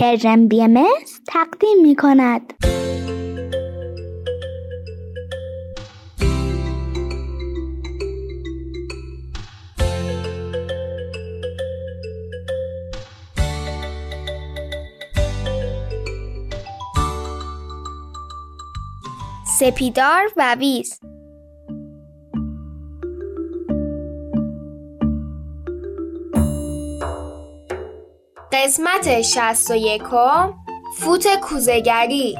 پرژن بی ام تقدیم می کند. سپیدار و ویز قسمت شست و یکم فوت کوزگری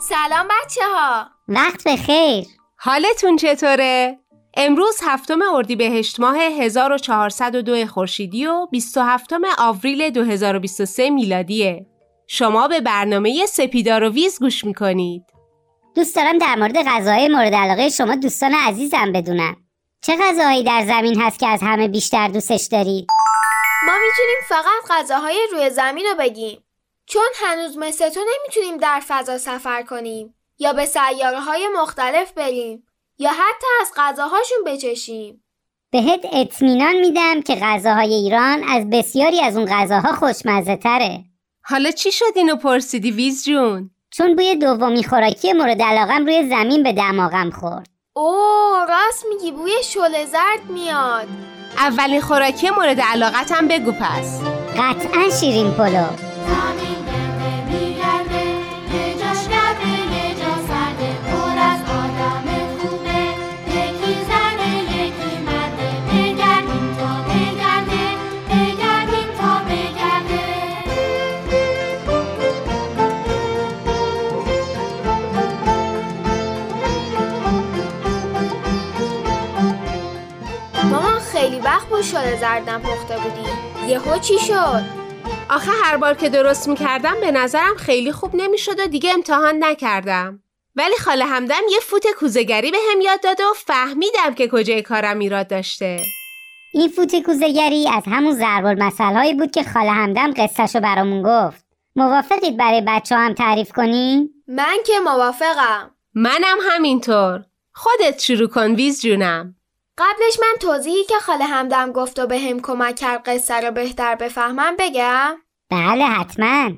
سلام بچه ها وقت بخیر حالتون چطوره؟ امروز هفتم اردیبهشت ماه 1402 خورشیدی و 27 آوریل 2023 میلادیه. شما به برنامه سپیدار و ویز گوش می‌کنید. دوست دارم در مورد غذاهای مورد علاقه شما دوستان عزیزم بدونم. چه غذاهایی در زمین هست که از همه بیشتر دوستش دارید؟ ما می‌تونیم فقط غذاهای روی زمین رو بگیم چون هنوز مثل تو نمی‌تونیم در فضا سفر کنیم یا به سیاره های مختلف بریم یا حتی از غذاهاشون بچشیم بهت اطمینان میدم که غذاهای ایران از بسیاری از اون غذاها خوشمزه تره. حالا چی شد اینو پرسیدی ویز جون؟ چون بوی دومی خوراکی مورد علاقم روی زمین به دماغم خورد. اوه راست میگی بوی شل زرد میاد اولین خوراکی مورد علاقتم بگو پس. قطعا شیرین پلو. وقت با شل زردم پخته بودی یهو چی شد آخه هر بار که درست می‌کردم به نظرم خیلی خوب نمی‌شد و دیگه امتحان نکردم. ولی خاله همدم یه فوت کوزگری به هم یاد داده و فهمیدم که کجای کارم ایراد داشته. این فوت کوزگری از همون ضرب المثل‌هایی بود که خاله همدم قصهشو برامون گفت. موافقید برای بچه هم تعریف کنیم؟ من که موافقم منم همینطور. خودت شروع کن ویز جونم. قبلش من توضیحی که خاله همدم گفت و به هم کمک کرد قصه رو بهتر بفهمم بگم بله حتما.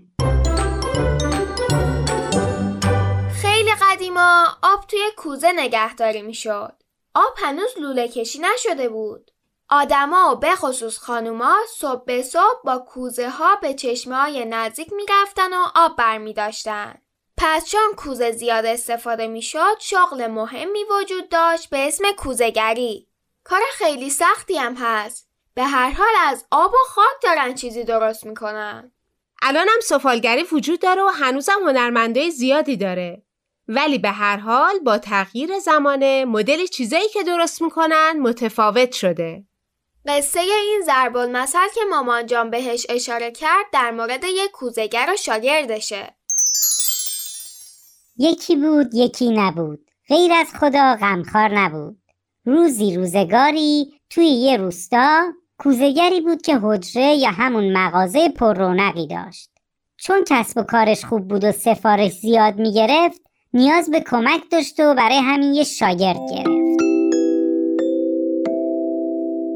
خیلی قدیما آب توی کوزه نگهداری می‌شد. آب هنوز لوله کشی نشده بود. آدما و به خصوص خانوما صبح به صبح با کوزه ها به چشمه های نزدیک می‌رفتن و آب برمی داشتن. پس چون کوزه زیاد استفاده می‌شد شغل مهمی وجود داشت به اسم کوزهگری. کار خیلی سختی هم هست. به هر حال از آب و خاک دارن چیزی درست می‌کنن. الانم سفالگری وجود داره و هنوزم هنرمندای زیادی داره. ولی به هر حال با تغییر زمانه مدل چیزایی که درست می‌کنن متفاوت شده. قصه این ضرب المثل که مامان جان بهش اشاره کرد در مورد یک کوزگر و شاگردشه. یکی بود یکی نبود. غیر از خدا غمخوار نبود. روزی روزگاری توی یه روستا کوزگری بود که حجره یا همون مغازه پر رونقی داشت. چون کسب و کارش خوب بود و سفارش زیاد می‌گرفت نیاز به کمک داشت و برای همین یه شاگرد گرفت.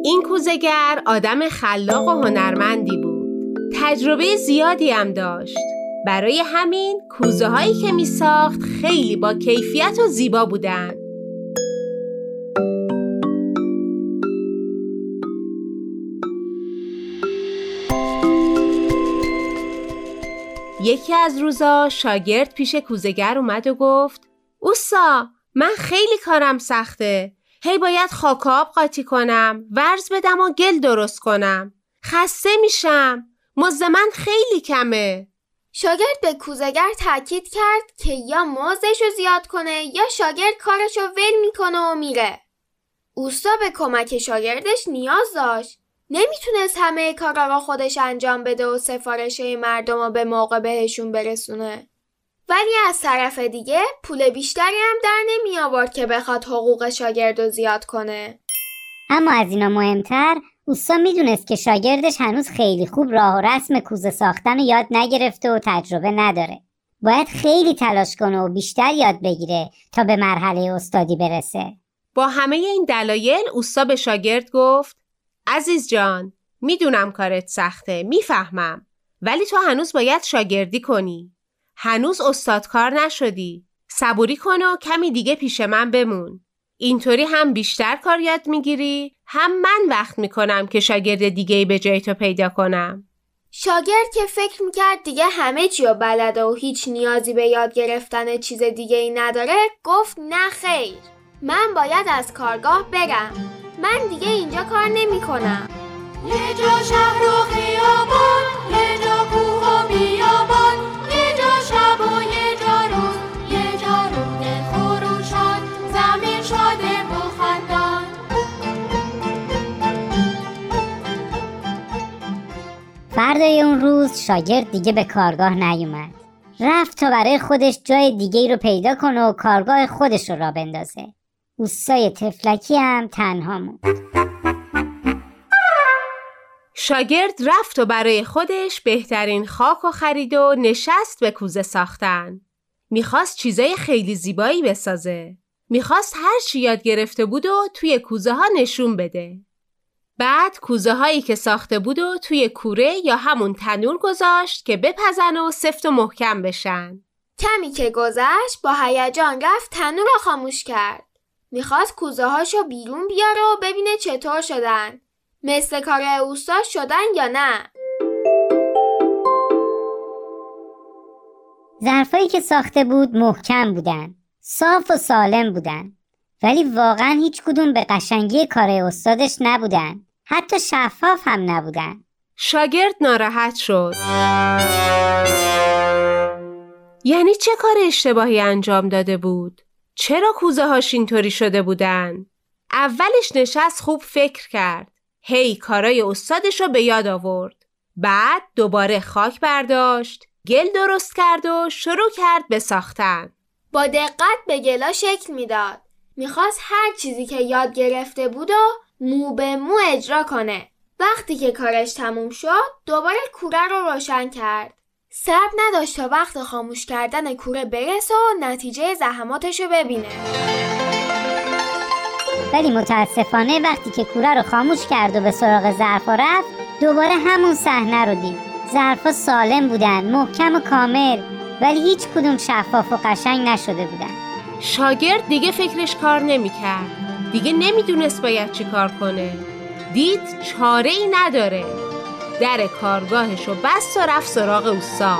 این کوزگر آدم خلاق و هنرمندی بود. تجربه زیادی هم داشت. برای همین کوزه هایی که می ساخت خیلی با کیفیت و زیبا بودن. یکی از روزا شاگرد پیش کوزگر اومد و گفت اوسا من خیلی کارم سخته هی باید خاک آب قاطی کنم ورز بدم و گل درست کنم خسته میشم مزد من خیلی کمه شاگرد به کوزگر تاکید کرد که یا موزش رو زیاد کنه یا شاگرد کارش رو ول می‌کنه و میره. اوستا به کمک شاگردش نیاز داشت. نمی‌تونست همه کارا را خودش انجام بده و سفارشه مردم رو به موقع بهشون برسونه. ولی از طرف دیگه پول بیشتری هم در نمی آورد که بخواد حقوق شاگرد رو زیاد کنه. اما از اینا مهمتر اوستا می‌دونست که شاگردش هنوز خیلی خوب راه و رسم کوزه ساختن رو یاد نگرفته و تجربه نداره باید خیلی تلاش کنه و بیشتر یاد بگیره تا به مرحله استادی برسه با همه این دلایل اوستا به شاگرد گفت عزیز جان می‌دونم کارت سخته می‌فهمم. ولی تو هنوز باید شاگردی کنی. هنوز استادکار نشدی. صبوری کن و کمی دیگه پیش من بمون. اینطوری هم بیشتر کار یاد می‌گیری هم من وقت می‌کنم که شاگرد دیگه به جای تو پیدا کنم. شاگرد که فکر می‌کرد دیگه همه چی رو بلده و هیچ نیازی به یاد گرفتن چیز دیگه ای نداره گفت نه خیر. من باید از کارگاه برم. من دیگه اینجا کار نمی کنم یه جا شهر و خیابان یه جا کوه و بیابان یه جا شب و یه جا روز یه جا رود خروشان زمین شده و خندان. فردای اون روز شاگرد دیگه به کارگاه نیومد. رفت تا برای خودش جای دیگه ای رو پیدا کنه و کارگاه خودش رو را بندازه. اوستای تفلکی هم تنها موند شاگرد رفت و برای خودش بهترین خاک و خرید و نشست به کوزه ساختن. می‌خواست چیزای خیلی زیبایی بسازه. می‌خواست هر چی یاد گرفته بود و توی کوزه ها نشون بده. بعد کوزه هایی که ساخته بود و توی کوره یا همون تنور گذاشت که بپزن و سفت و محکم بشن. کمی که گذشت با هیجان رفت تنور رو خاموش کرد می‌خواست کوزه هاشو بیرون بیاره و ببینه چطور شدن مثل کار اوستا شدن یا نه ظرفایی که ساخته بود محکم بودن صاف و سالم بودن ولی واقعا هیچ کدوم به قشنگی کار استادش نبودن حتی شفاف هم نبودن شاگرد ناراحت شد. یعنی چه کار اشتباهی انجام داده بود؟ چرا کوزه هاش اینطوری شده بودن؟ اولش نشست خوب فکر کرد. هی کارای استادش رو به یاد آورد. بعد دوباره خاک برداشت، گل درست کرد و شروع کرد به ساختن. با دقت به گلا شکل می‌داد می‌خواست هر چیزی که یاد گرفته بود و مو به مو اجرا کنه وقتی که کارش تموم شد دوباره کوره رو روشن کرد صبر نداشت تا وقت خاموش کردن کوره برسه و نتیجه زحماتش رو ببینه ولی متاسفانه وقتی که کوره رو خاموش کرد و به سراغ ظرفا رفت دوباره همون صحنه رو دید ظرفا سالم بودن محکم و کامل ولی هیچ کدوم شفاف و قشنگ نشده بودن شاگرد دیگه فکرش کار نمی‌کرد. دیگه نمی‌دونست باید چی کار کنه. دید چاره ای نداره. در کارگاهش رو بست و رفت سراغ اوسا.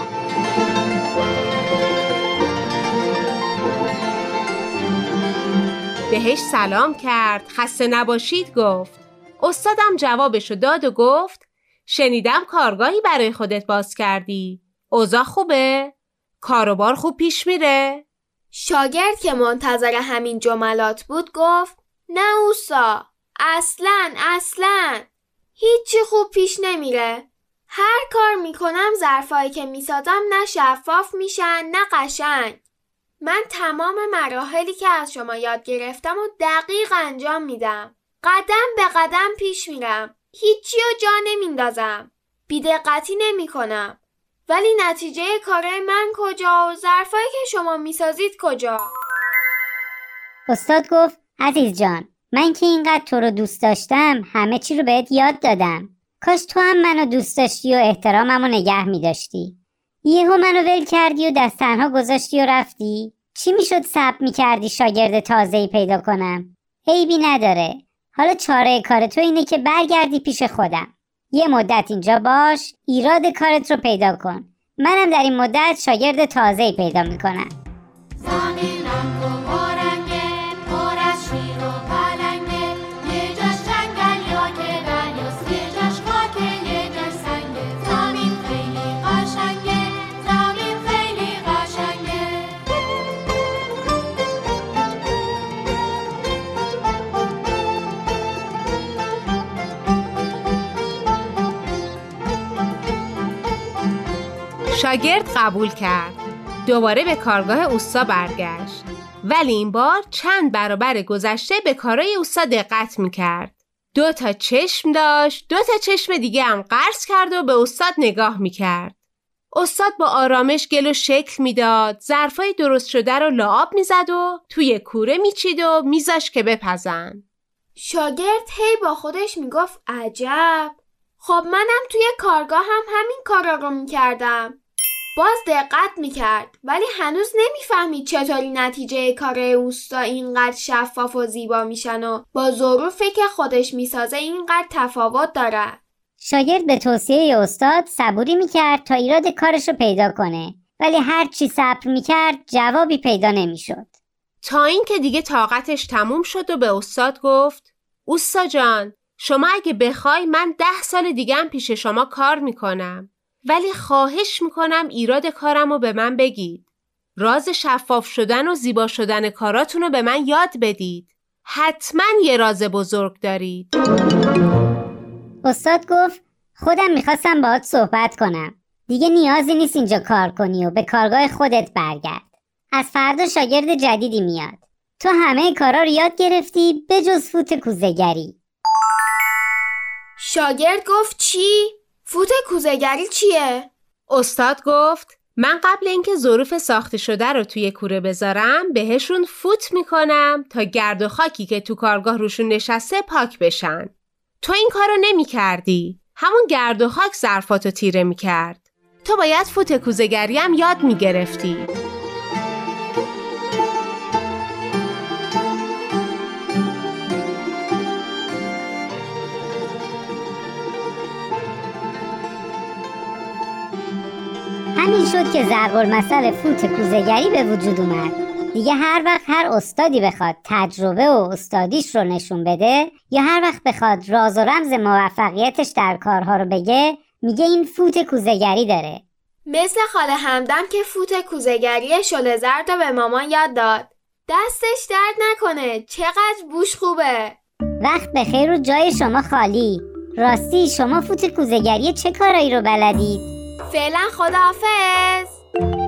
بهش سلام کرد خسته نباشید گفت استادم جوابشو داد و گفت شنیدم کارگاهی برای خودت باز کردی اوضاع خوبه؟ کاروبار خوب پیش میره؟ شاگرد که منتظر همین جملات بود گفت نه اوسا اصلا اصلا هیچی خوب پیش نمیره. هر کار می‌کنم ظرفایی که می‌سازم نه شفاف میشن نه قشنگ. من تمام مراحلی که از شما یاد گرفتم و دقیق انجام میدم. قدم به قدم پیش میرم. هیچی رو جا نمیندازم. بیدقتی نمی کنم ولی نتیجه کارای من کجا و ظرفایی که شما می‌سازید کجا؟ استاد گفت عزیز جان. من که اینقدر تو رو دوست داشتم همه چی رو بهت یاد دادم. کاش تو هم منو دوست داشتی و احترامم رو نگه می داشتی یهو منو ول کردی و دست تنها گذاشتی و رفتی. چی می‌شد صبر می کردی شاگرد تازه پیدا کنم؟ عیبی نداره. حالا چاره کار تو اینه که برگردی پیش خودم. یه مدت اینجا باش ایراد کارت رو پیدا کن. منم در این مدت شاگرد تازه پیدا می‌کنم. شاگرد قبول کرد. دوباره به کارگاه اوستا برگشت. ولی این بار چند برابر گذشته به کارای اوستا دقت می‌کرد. دو تا چشم داشت، دو تا چشم دیگه هم قرض کرد و به استاد نگاه می‌کرد. استاد با آرامش گل و شکل می‌داد ظرفای درست شده رو لعاب می‌زد و توی کوره میچید و میذاش که بپزن شاگرد هی با خودش می‌گفت عجب خب منم توی کارگاه هم همین کارا رو می‌کردم باز دقت می‌کرد ولی هنوز نمی‌فهمید چطوری نتیجه کار اوستا اینقدر شفاف و زیبا میشن و با ظروفی که خودش می‌سازه اینقدر تفاوت دارد شاگرد به توصیه استاد صبوری می‌کرد تا ایراد کارش رو پیدا کنه ولی هر چی صبر می‌کرد جوابی پیدا نمی‌شد. تا اینکه دیگه طاقتش تموم شد و به استاد گفت اوستا جان شما اگه بخوای من ده سال دیگه هم پیش شما کار می‌کنم. ولی خواهش می‌کنم ایراد کارم رو به من بگید. راز شفاف شدن و زیبا شدن کاراتون رو به من یاد بدید. حتما یه راز بزرگ دارید. استاد گفت خودم می‌خواستم باهات صحبت کنم. دیگه نیازی نیست اینجا کار کنی و به کارگاه خودت برگرد. از فردا شاگرد جدیدی میاد. تو همه کارا رو یاد گرفتی به جز فوت کوزهگری. شاگرد گفت چی؟ فوت کوزهگری چیه؟ استاد گفت من قبل اینکه ظروف ساخته شده رو توی کوره بذارم بهشون فوت می‌کنم تا گرد و خاکی که تو کارگاه روشون نشسته پاک بشن. تو این کارو نمی کردی همون گرد و خاک ظرفاتو تیره می‌کرد. تو باید فوت کوزهگری هم یاد می‌گرفتی. همین شد که ضرب المثل فوت کوزهگری به وجود اومد. دیگه هر وقت هر استادی بخواد تجربه و استادیش رو نشون بده یا هر وقت بخواد راز و رمز موفقیتش در کارها رو بگه میگه این فوت کوزهگری داره. مثل خاله همدم که فوت کوزهگری شل زرد رو به مامان یاد داد. دستش درد نکنه. چقدر بوش خوبه. وقت بخیر و جای شما خالی. راستی شما فوت کوزهگری چه کارایی رو بلدید؟ فعلا خداحافظ.